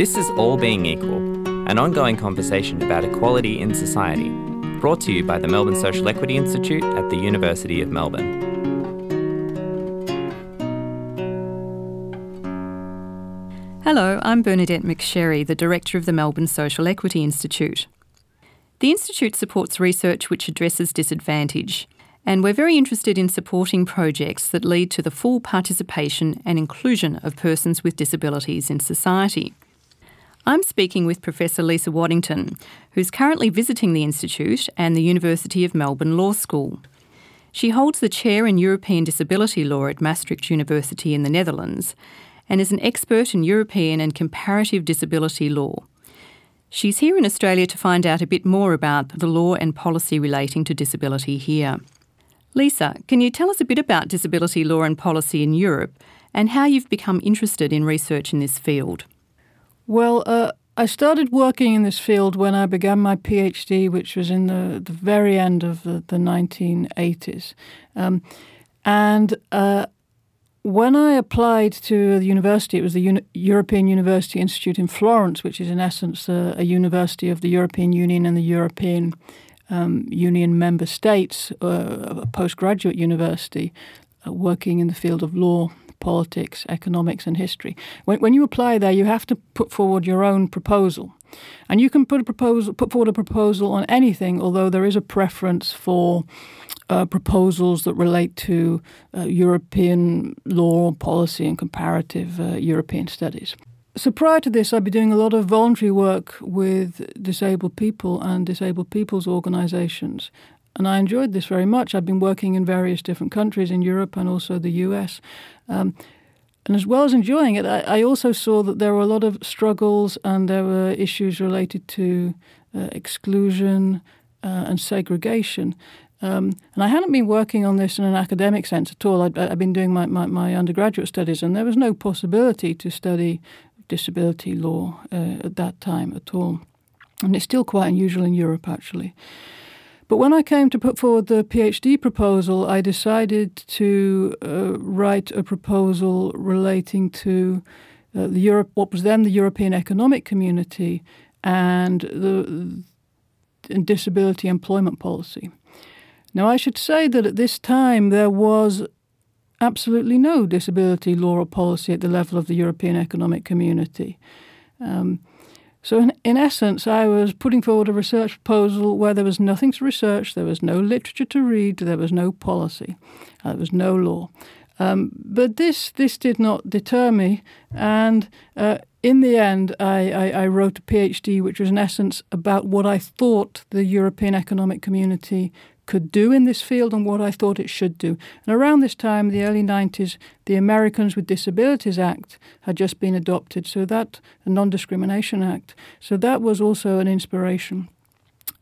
This is All Being Equal, an ongoing conversation about equality in society, brought to you by the Melbourne Social Equity Institute at the University of Melbourne. Hello, I'm Bernadette McSherry, the Director of the Melbourne Social Equity Institute. The Institute supports research which addresses disadvantage, and we're very interested in supporting projects that lead to the full participation and inclusion of persons with disabilities in society. I'm speaking with Professor Lisa Waddington, who's currently visiting the Institute and the University of Melbourne Law School. She holds the chair in European Disability Law at Maastricht University in the Netherlands and is an expert in European and comparative disability law. She's here in Australia to find out a bit more about the law and policy relating to disability here. Lisa, can you tell us a bit about disability law and policy in Europe and how you've become interested in research in this field? Well, uh, I started working in this field when I began my PhD, which was in the, the very end of the, the 1980s. Um, and uh, when I applied to the university, it was the Uni- European University Institute in Florence, which is in essence a, a university of the European Union and the European um, Union member states, uh, a postgraduate university uh, working in the field of law, politics, economics, and history. When, when you apply there, you have to put forward your own proposal. And you can put a proposal, put forward a proposal on anything, although there is a preference for uh, proposals that relate to uh, European law, policy, and comparative uh, European studies. So prior to this, I'd been doing a lot of voluntary work with disabled people and disabled people's organizations. And I enjoyed this very much. I've been working in various different countries in Europe and also the US. Um, and as well as enjoying it, I, I, also saw that there were a lot of struggles and there were issues related to uh, exclusion uh, and segregation. Um, and I hadn't been working on this in an academic sense at all. I'd, I'd been doing my, my, my, undergraduate studies, and there was no possibility to study disability law uh, at that time at all. And it's still quite unusual in Europe, actually. But when I came to put forward the PhD proposal, I decided to uh, write a proposal relating to uh, the Europe, what was then the European Economic Community, and the disability employment policy. Now, I should say that at this time there was absolutely no disability law or policy at the level of the European Economic Community. Um, so, in, in, essence, I was putting forward a research proposal where there was nothing to research, there was no literature to read, there was no policy, uh, there was no law. Um, but this this did not deter me, and uh, in the end, I, I, I, wrote a PhD, which was in essence about what I thought the European Economic Community could do in this field and what I thought it should do. And around this time, the early 90s, the Americans with Disabilities Act had just been adopted, so that, a Non Discrimination Act. So that was also an inspiration.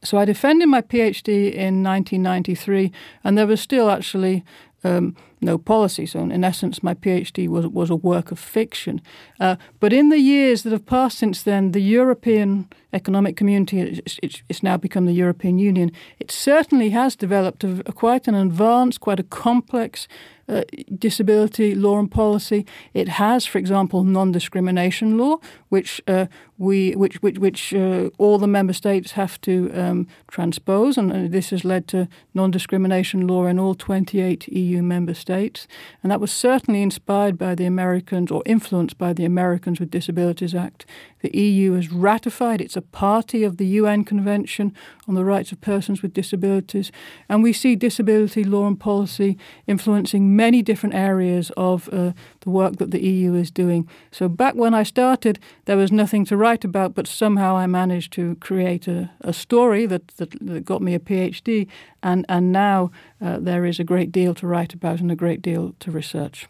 So I defended my PhD in 1993, and there was still actually um, no policy. So, in essence, my PhD was, was a work of fiction. Uh, but in the years that have passed since then, the European Economic Community, it's, it's, it's now become the European Union, it certainly has developed a, a quite an advanced, quite a complex uh, disability law and policy. It has, for example, non-discrimination law, which uh, we which which, which uh, all the member states have to um, transpose, and this has led to non-discrimination law in all 28 EU member states. And that was certainly inspired by the Americans or influenced by the Americans with Disabilities Act. The EU has ratified; it's a party of the UN Convention on the Rights of Persons with Disabilities, and we see disability law and policy influencing many different areas of uh, the work that the EU is doing. So back when I started, there was nothing to write about, but somehow I managed to create a, a story that, that, that, got me a PhD, and, and now uh, there is a great deal to write about and a great deal to research.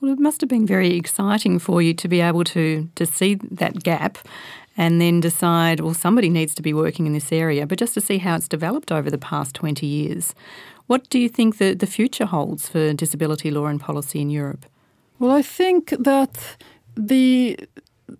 Well, it must have been very exciting for you to be able to, to see that gap and then decide, well, somebody needs to be working in this area, but just to see how it's developed over the past 20 years. What do you think the, the future holds for disability law and policy in Europe? Well, I think that the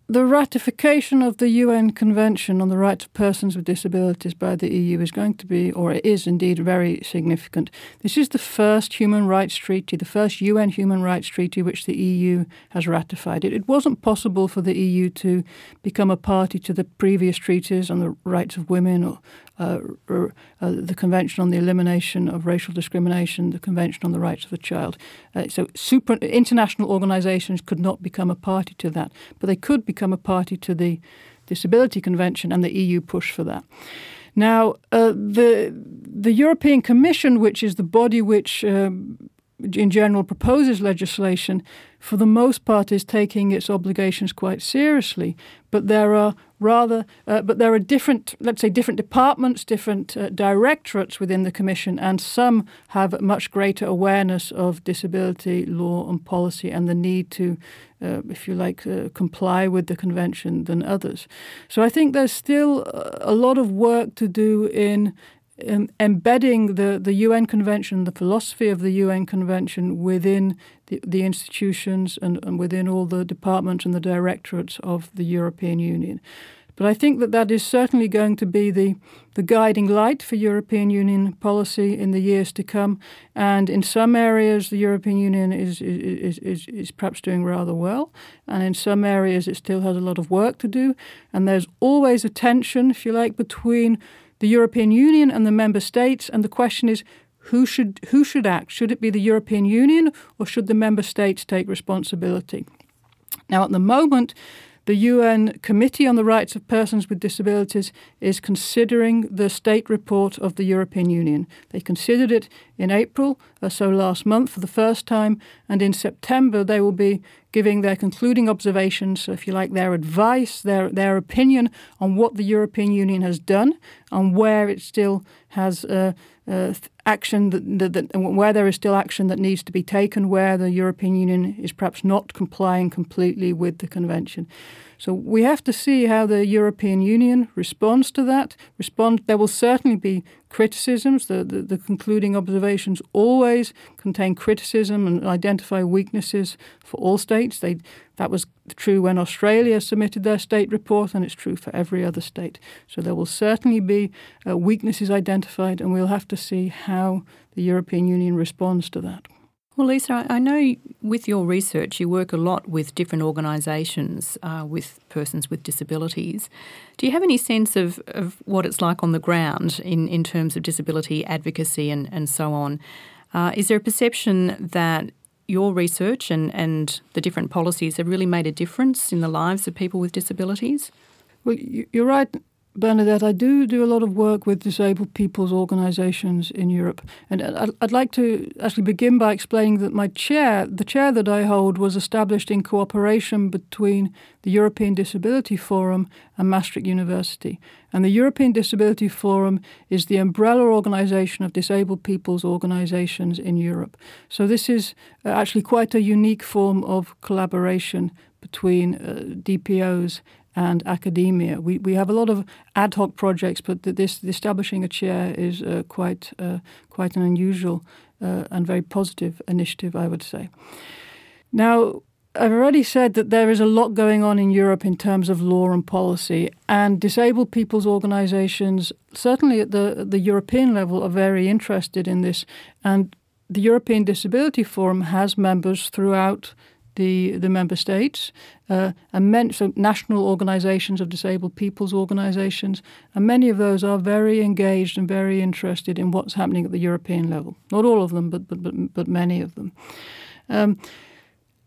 the ratification of the UN Convention on the Rights of Persons with Disabilities by the EU is going to be, or is indeed, very significant. This is the first human rights treaty, the first UN human rights treaty which the EU has ratified. It, it wasn't possible for the EU to become a party to the previous treaties on the rights of women or uh, uh, the Convention on the Elimination of Racial Discrimination, the Convention on the Rights of the Child. Uh, so, super, international organizations could not become a party to that, but they could become a party to the Disability Convention, and the EU push for that. Now, uh, the the European Commission, which is the body which um, in general proposes legislation, for the most part is taking its obligations quite seriously. But there are rather, uh, but there are different, let's say, different departments, different uh, directorates within the Commission, and some have much greater awareness of disability law and policy and the need to, uh, if you like, uh, comply with the convention than others. So I think there's still a lot of work to do in um, embedding the, the UN Convention, the philosophy of the UN Convention within the, the institutions and, and within all the departments and the directorates of the European Union. But I think that that is certainly going to be the, the guiding light for European Union policy in the years to come. And in some areas, the European Union is, is, is, is perhaps doing rather well. And in some areas, it still has a lot of work to do. And there's always a tension, if you like, between the European Union and the member states. And the question is who should, who should act? Should it be the European Union or should the member states take responsibility? Now, at the moment, the UN Committee on the Rights of Persons with Disabilities is considering the state report of the European Union. They considered it in April, so last month for the first time, and in September they will be giving their concluding observations, if you like, their advice, their, their opinion on what the European Union has done and where it still has. Uh, uh, action that, that, that, where there is still action that needs to be taken, where the European Union is perhaps not complying completely with the convention. So we have to see how the European Union responds to that. Respond. There will certainly be criticisms. The, the, the, concluding observations always contain criticism and identify weaknesses for all states. They, that was true when Australia submitted their state report, and it's true for every other state. So there will certainly be uh, weaknesses identified, and we'll have to see how the European Union responds to that. Well, Lisa, I know with your research you work a lot with different organisations uh, with persons with disabilities. Do you have any sense of, of what it's like on the ground in, in terms of disability advocacy and, and so on? Uh, is there a perception that your research and, and the different policies have really made a difference in the lives of people with disabilities? Well, you're right Bernadette, I do do a lot of work with disabled people's organizations in Europe. And I'd, like to actually begin by explaining that my chair, the chair that I hold, was established in cooperation between the European Disability Forum and Maastricht University. And the European Disability Forum is the umbrella organization of disabled people's organizations in Europe. So this is uh, actually quite a unique form of collaboration between uh, DPOs and academia. We, we have a lot of ad hoc projects, but this establishing a chair is uh, quite uh, quite an unusual uh, and very positive initiative, I would say. Now, I've already said that there is a lot going on in Europe in terms of law and policy, and disabled people's organisations, certainly at the the European level, are very interested in this. And the European Disability Forum has members throughout the the member states, uh, and men, so national organisations of disabled people's organisations, and many of those are very engaged and very interested in what's happening at the European level. Not all of them, but but but, but many of them. Um,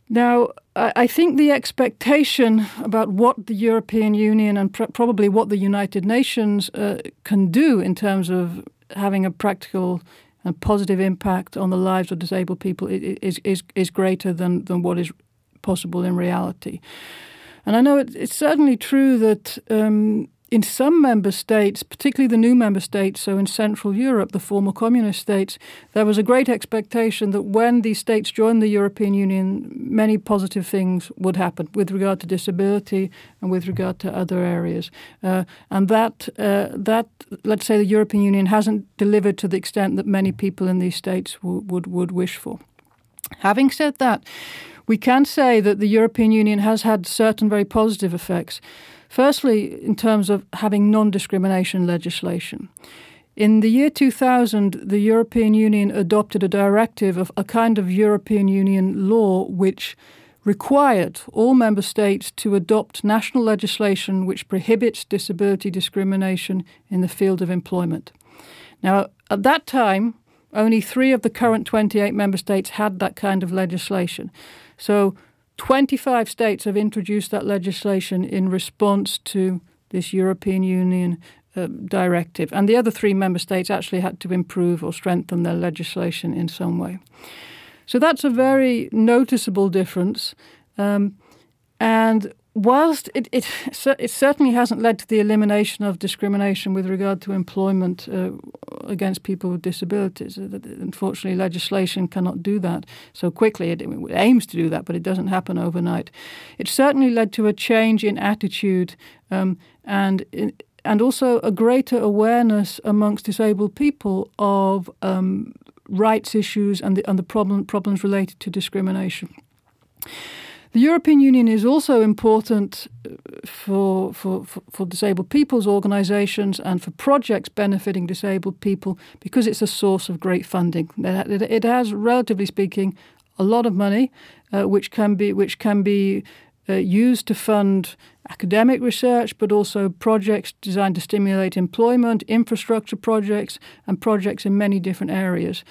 now, I, I think the expectation about what the European Union and pr- probably what the United Nations uh, can do in terms of having a practical and positive impact on the lives of disabled people is is is greater than than what is possible in reality. And I know it, it's certainly true that um, in some member states, particularly the new member states, so in Central Europe, the former communist states, there was a great expectation that when these states joined the European Union, many positive things would happen with regard to disability and with regard to other areas. Uh, and that, uh, that, let's say, the European Union hasn't delivered to the extent that many people in these states w- would, would wish for. Having said that, we can say that the European Union has had certain very positive effects. Firstly, in terms of having non discrimination legislation. In the year 2000, the European Union adopted a directive of a kind of European Union law which required all member states to adopt national legislation which prohibits disability discrimination in the field of employment. Now, at that time, only three of the current 28 member states had that kind of legislation. So 25 states have introduced that legislation in response to this European Union uh, directive. And the other three member states actually had to improve or strengthen their legislation in some way. So that's a very noticeable difference. Um, and whilst it, it, it, certainly hasn't led to the elimination of discrimination with regard to employment uh, against people with disabilities, uh, unfortunately, legislation cannot do that so quickly. It, it, aims to do that, but it doesn't happen overnight. It certainly led to a change in attitude um, and and also a greater awareness amongst disabled people of um, rights issues and the, and the problem, problems related to discrimination. The European Union is also important uh, for, for, for, disabled people's organisations and for projects benefiting disabled people because it's a source of great funding. It has, relatively speaking, a lot of money, uh, which can be which can be uh, used to fund academic research, but also projects designed to stimulate employment, infrastructure projects, and projects in many different areas.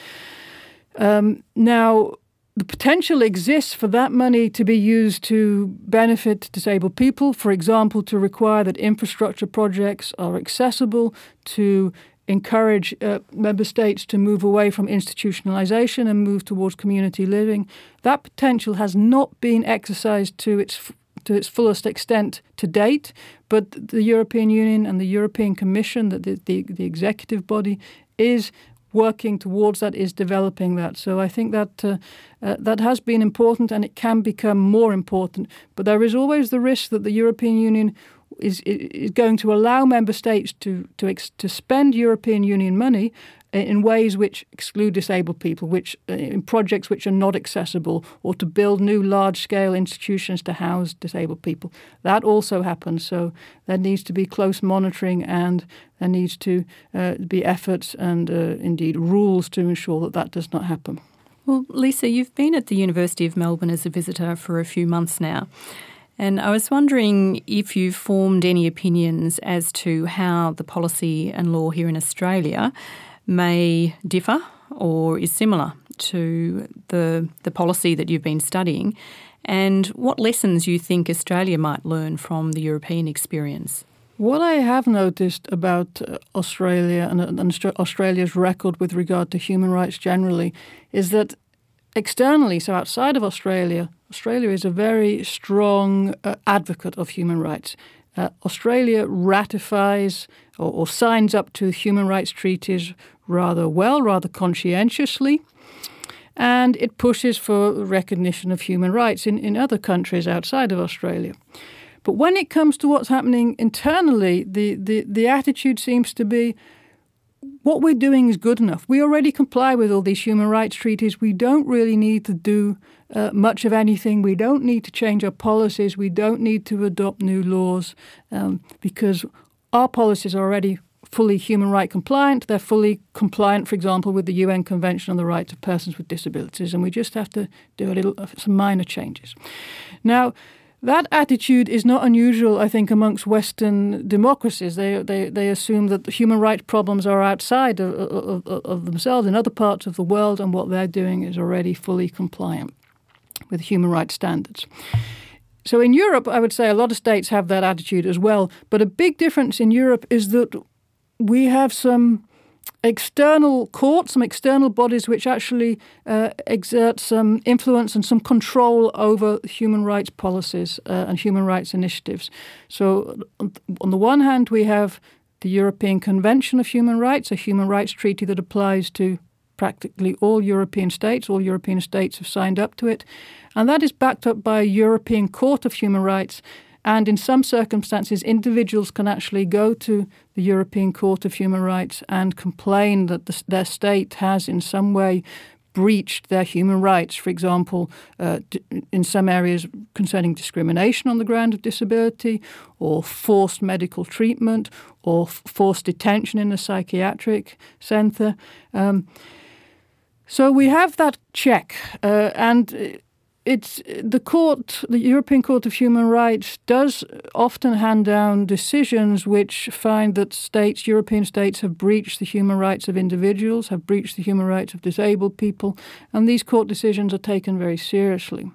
Um, now, the potential exists for that money to be used to benefit disabled people, for example, to require that infrastructure projects are accessible, to encourage uh, member states to move away from institutionalization and move towards community living. That potential has not been exercised to its to its fullest extent to date, but the European Union and the European Commission, the, the, the executive body, is working towards that, is developing that. So I think that uh, uh, that has been important and it can become more important. But there is always the risk that the European Union is, is going to allow member states to to to spend European Union money in ways which exclude disabled people, which uh, in projects which are not accessible, or to build new large-scale institutions to house disabled people. That also happens. So there needs to be close monitoring, and there needs to uh, be efforts and uh, indeed rules to ensure that that does not happen. Well, Lisa, you've been at the University of Melbourne as a visitor for a few months now. And I was wondering if you've formed any opinions as to how the policy and law here in Australia may differ or is similar to the, the policy that you've been studying, and what lessons you think Australia might learn from the European experience. What I have noticed about uh, Australia and, and Australia's record with regard to human rights generally is that externally, so outside of Australia, Australia is a very strong uh, advocate of human rights. Uh, Australia ratifies or, or, signs up to human rights treaties rather well, rather conscientiously, and it pushes for recognition of human rights in, in other countries outside of Australia. But when it comes to what's happening internally, the, the, the attitude seems to be what we're doing is good enough. We already comply with all these human rights treaties. We don't really need to do uh, much of anything. We don't need to change our policies. We don't need to adopt new laws um, because our policies are already fully human right compliant. They're fully compliant, for example, with the UN Convention on the Rights of Persons with Disabilities, and we just have to do a little some minor changes. Now, that attitude is not unusual, I think, amongst Western democracies. They, they, they assume that the human rights problems are outside of, of, of, themselves in other parts of the world, and what they're doing is already fully compliant with human rights standards. So in Europe, I would say a lot of states have that attitude as well. But a big difference in Europe is that we have some external courts, some external bodies which actually uh, exert some influence and some control over human rights policies uh, and human rights initiatives. So, on the one hand, we have the European Convention of Human Rights, a human rights treaty that applies to practically all European states. All European states have signed up to it. And that is backed up by a European Court of Human Rights and in some circumstances, individuals can actually go to the European Court of Human Rights and complain that the, their state has in some way breached their human rights, for example, uh, in some areas concerning discrimination on the ground of disability, or forced medical treatment, or forced detention in a psychiatric centre. Um, so we have that check, uh, and it's the court, the European Court of Human Rights, does often hand down decisions which find that states, European states, have breached the human rights of individuals, have breached the human rights of disabled people, and these court decisions are taken very seriously.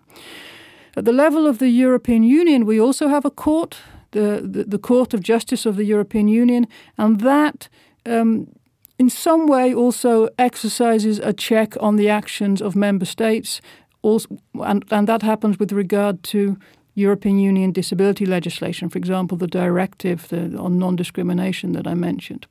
At the level of the European Union, we also have a court, the, the, the Court of Justice of the European Union, and that um, in some way also exercises a check on the actions of member states also, and, and that happens with regard to European Union disability legislation, for example, the directive the, on non discrimination that I mentioned.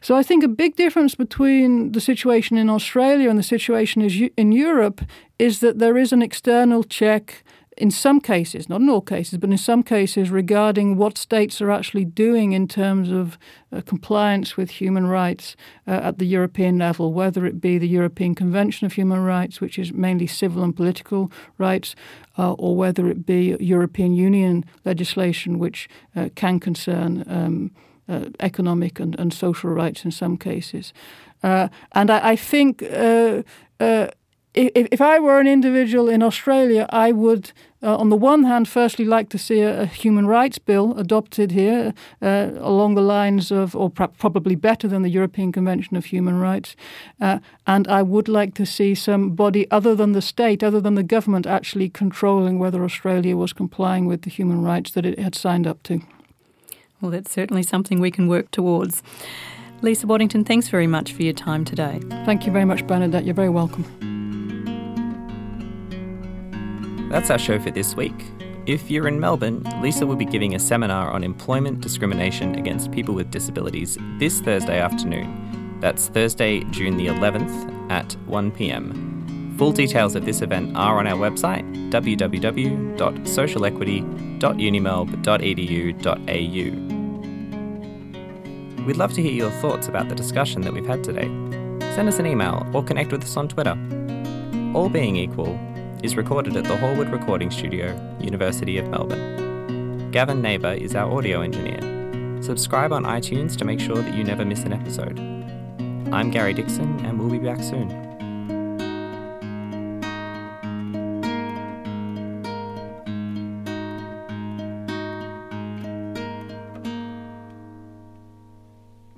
So I think a big difference between the situation in Australia and the situation in Europe is that there is an external check in some cases, not in all cases, but in some cases regarding what states are actually doing in terms of uh, compliance with human rights uh, at the European level, whether it be the European Convention of Human Rights, which is mainly civil and political rights, uh, or whether it be European Union legislation, which uh, can concern um, uh, economic and, and, social rights in some cases. Uh, and I, I think if, if I were an individual in Australia, I would, uh, on the one hand, firstly like to see a, a human rights bill adopted here uh, along the lines of, or probably better than the European Convention of Human Rights. Uh, and I would like to see some body other than the state, other than the government, actually controlling whether Australia was complying with the human rights that it had signed up to. Well, that's certainly something we can work towards. Lisa Waddington, thanks very much for your time today. Thank you very much, Bernadette. You're very welcome. That's our show for this week. If you're in Melbourne, Lisa will be giving a seminar on employment discrimination against people with disabilities this Thursday afternoon. That's Thursday, June the 11th at 1pm. Full details of this event are on our website www.socialequity.unimelb.edu.au. We'd love to hear your thoughts about the discussion that we've had today. Send us an email or connect with us on Twitter. All being equal, is recorded at the Hallwood Recording Studio, University of Melbourne. Gavin Nebauer is our audio engineer. Subscribe on iTunes to make sure that you never miss an episode. I'm Gary Dickson, and we'll be back soon.